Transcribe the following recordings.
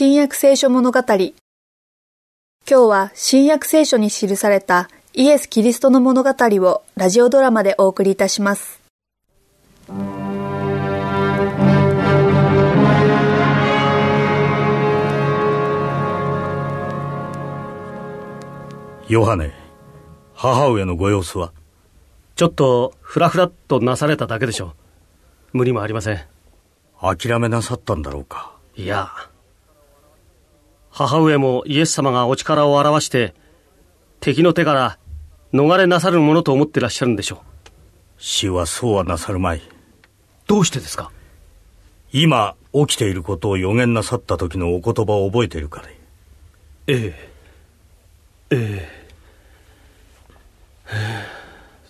新約聖書物語。今日は新約聖書に記されたイエス・キリストの物語をラジオドラマでお送りいたします。ヨハネ、母上のご様子は？ちょっとふらふらっとなされただけでしょう。無理もありません。諦めなさったんだろうかいや、母上もイエス様がお力を表して、敵の手から逃れなさるものと思ってらっしゃるんでしょう。死はそうはなさるまい。どうしてですか？今起きていることを予言なさった時のお言葉を覚えているかねええ。ええ。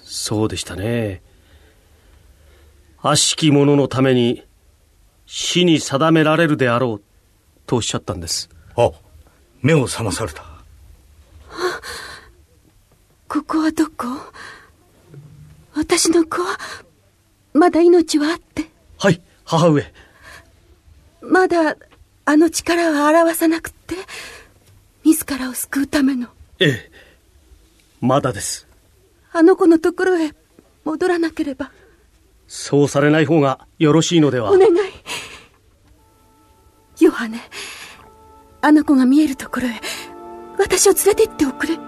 そうでしたね。悪しき者のために死に定められるであろうとおっしゃったんです。あ、目を覚まされた。ここはどこ？私の子は、まだ命はあって。はい、母上。まだ、あの力は表さなくて、自らを救うための。ええ、まだです。あの子のところへ戻らなければ。そうされない方がよろしいのでは。お願い。あの子が見えるところへ、私を連れて行っておくれ。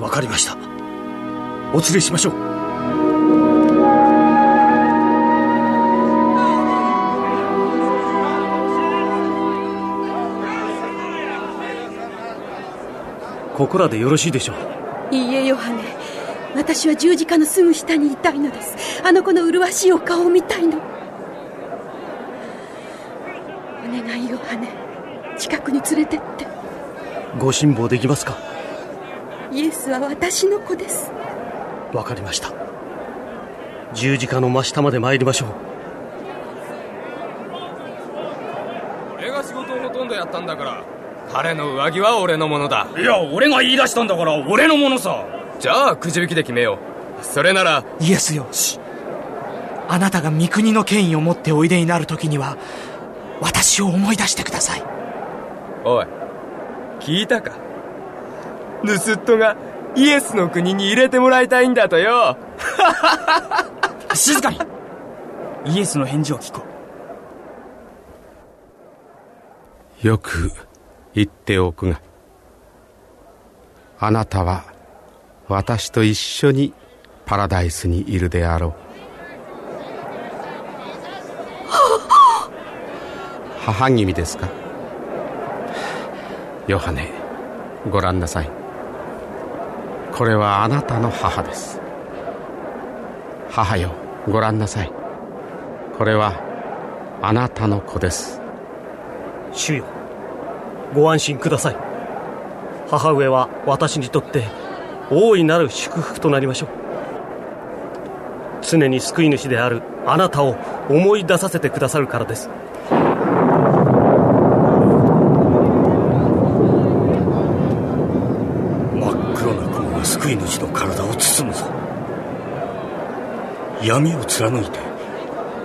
わかりました。お連れしましょう。ここらでよろしいでしょういいえヨハネ私は十字架のすぐ下にいたいのですあの子の麗しいお顔を見たいのお願いヨハネ近くに連れてって。ご辛抱できますか？イエスは私の子です。わかりました。十字架の真下まで参りましょう。俺が仕事をほとんどやったんだから彼の上着は俺のものだ。いや俺が言い出したんだから俺のものさ。じゃあくじ引きで決めよう。それならイエスよ。し。あなたが三国の権威を持っておいでになる時には私を思い出してください。おい聞いたか？盗人がイエスの国に入れてもらいたいんだとよ。静かに。イエスの返事を聞こう。よく言っておくがあなたは私と一緒にパラダイスにいるであろう母君ですか？ヨハネご覧なさい。これはあなたの母です。母よご覧なさい。これはあなたの子です。主よご安心ください。母上は私にとって大いなる祝福となりましょう。常に救い主であるあなたを思い出させてくださるからです真っ黒な雲が救い主の体を包むぞ。闇を貫いて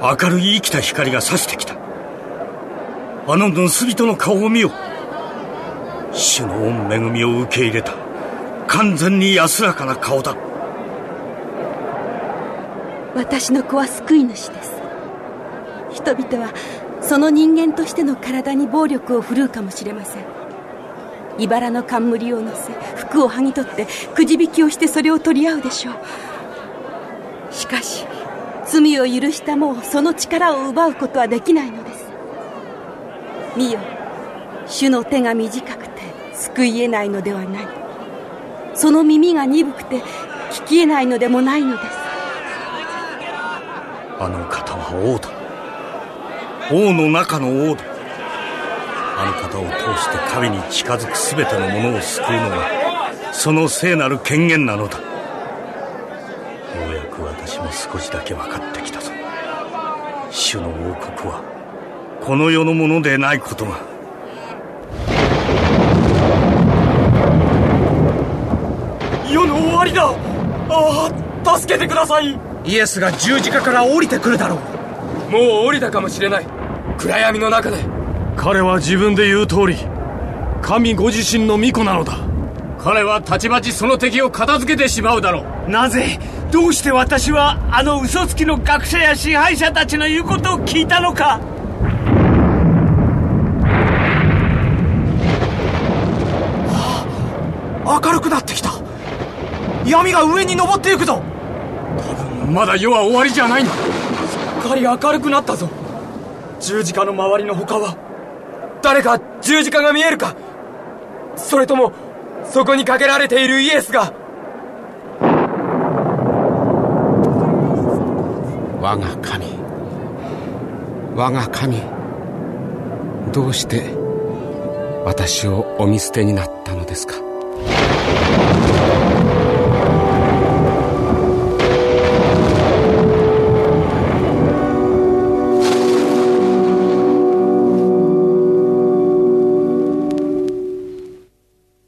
明るい生きた光が差してきた。あの盗人の顔を見よ。主の御恵みを受け入れた。完全に安らかな顔だ。私の子は救い主です。人々はその人間としての体に暴力を振るうかもしれません。茨の冠を乗せ服を剥ぎ取ってくじ引きをしてそれを取り合うでしょう。しかし罪を許したもうその力を奪うことはできないのです。見よ主の手が短くて救い得ないのではない。その耳が鈍くて聞き得ないのでもないのです。あの方は王だ王の中の王だあの方を通して神に近づく全てのものを救うのがその聖なる権限なのだ。ようやく私も少しだけ分かってきたぞ。主の王国はこの世のものでないことが。世の終わりだ。ああ助けてください。イエスが十字架から降りてくるだろう。もう降りたかもしれない。暗闇の中で彼は自分で言う通り神ご自身の巫女なのだ。彼はたちまちその敵を片付けてしまうだろう。なぜどうして私はあの嘘つきの学者や支配者たちの言うことを聞いたのか。明るくなってきた。闇が上に登っていくぞ。まだ夜は終わりじゃないんだすっかり明るくなったぞ。十字架の周りの他は誰か十字架が見えるか？それともそこにかけられているイエスが？我が神。我が神。どうして私をお見捨てになったのか？